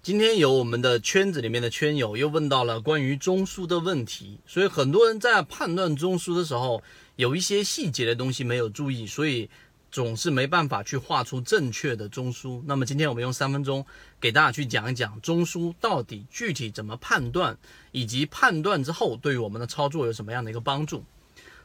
今天有我们的圈子里面的圈友又问到了关于中枢的问题，所以很多人在判断中枢的时候，有一些细节的东西没有注意，所以总是没办法去画出正确的中枢。那么今天我们用三分钟给大家去讲一讲中枢到底具体怎么判断，以及判断之后对于我们的操作有什么样的一个帮助。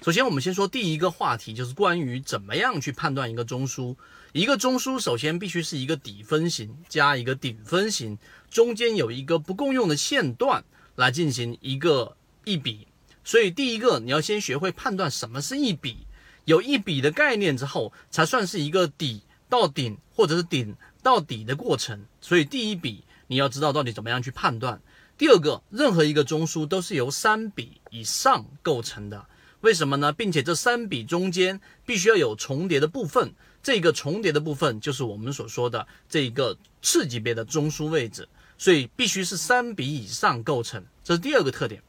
首先，我们先说第一个话题，就是关于怎么样去判断一个中枢。一个中枢首先必须是一个底分型加一个顶分型，中间有一个不共用的线段来进行一个一笔。所以第一个你要先学会判断什么是一笔，有一笔的概念之后，才算是一个底到顶或者是顶到底的过程。所以第一笔你要知道到底怎么样去判断。第二个，任何一个中枢都是由三笔以上构成的。为什么呢？并且这三笔中间必须要有重叠的部分，这个重叠的部分就是我们所说的这一个次级别的中枢位置，所以必须是三笔以上构成，这是第二个特点。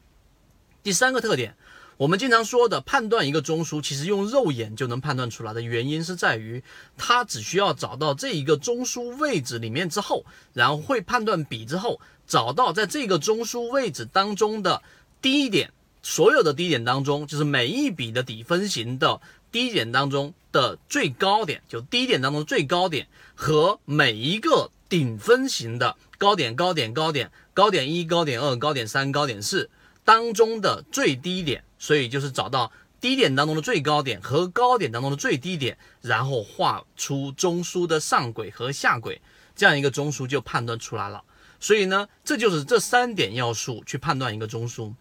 第三个特点，我们经常说的判断一个中枢，其实用肉眼就能判断出来的原因是在于，它只需要找到这一个中枢位置里面之后，然后会判断笔之后，找到在这个中枢位置当中的低点。所有的低点当中，就是每一笔的底分型的低点当中的最高点，就低点当中的最高点和每一个顶分型的高点、高点、高点、高点一、高点二、高点三、高点四当中的最低点，所以就是找到低点当中的最高点和高点当中的最低点，然后画出中枢的上轨和下轨，这样一个中枢就判断出来了。所以呢，这就是这三点要素去判断一个中枢。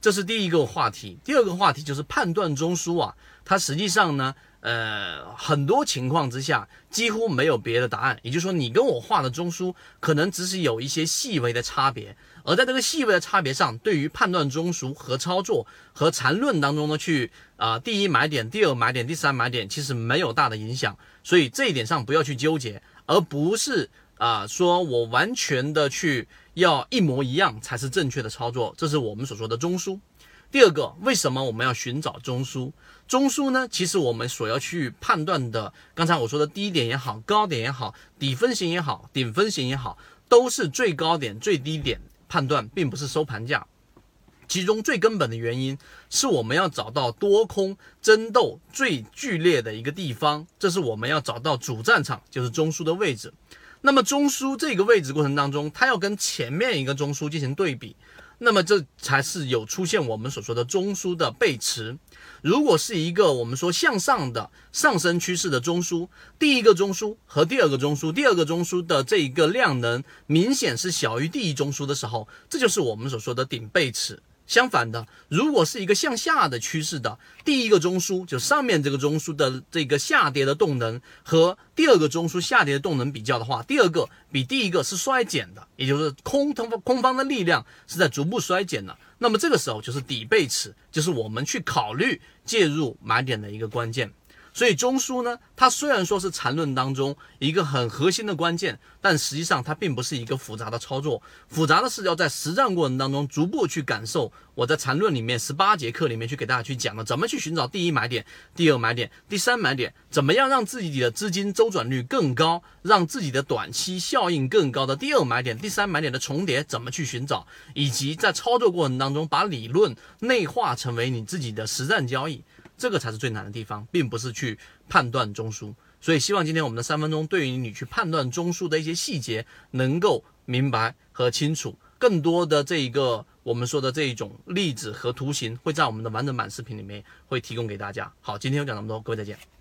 这是第一个话题，第二个话题就是判断中枢啊，它实际上呢，呃，很多情况之下几乎没有别的答案，也就是说，你跟我画的中枢可能只是有一些细微的差别，而在这个细微的差别上，对于判断中枢和操作和缠论当中呢，去啊，第一买点，第二买点，第三买点，其实没有大的影响，所以这一点上不要去纠结，而不是啊，说我完全的去。要一模一样才是正确的操作，这是我们所说的中枢。第二个，为什么我们要寻找中枢？中枢呢？其实我们所要去判断的，刚才我说的低点也好，高点也好，底分型也好，顶分型也好，都是最高点、最低点判断，并不是收盘价。其中最根本的原因是我们要找到多空争斗最剧烈的一个地方，这是我们要找到主战场，就是中枢的位置。那么中枢这个位置过程当中，它要跟前面一个中枢进行对比，那么这才是有出现我们所说的中枢的背驰。如果是一个我们说向上的上升趋势的中枢，第一个中枢和第二个中枢，第二个中枢的这一个量能明显是小于第一中枢的时候，这就是我们所说的顶背驰。相反的，如果是一个向下的趋势的第一个中枢，就上面这个中枢的这个下跌的动能和第二个中枢下跌的动能比较的话，第二个比第一个是衰减的，也就是空方空方的力量是在逐步衰减的。那么这个时候就是底背驰，就是我们去考虑介入买点的一个关键。所以中枢呢，它虽然说是缠论当中一个很核心的关键，但实际上它并不是一个复杂的操作。复杂的是要在实战过程当中逐步去感受。我在缠论里面十八节课里面去给大家去讲了，怎么去寻找第一买点、第二买点、第三买点，怎么样让自己的资金周转率更高，让自己的短期效应更高的第二买点、第三买点的重叠怎么去寻找，以及在操作过程当中把理论内化成为你自己的实战交易。这个才是最难的地方，并不是去判断中枢。所以，希望今天我们的三分钟对于你去判断中枢的一些细节能够明白和清楚。更多的这一个我们说的这一种例子和图形，会在我们的完整版视频里面会提供给大家。好，今天就讲这么多，各位再见。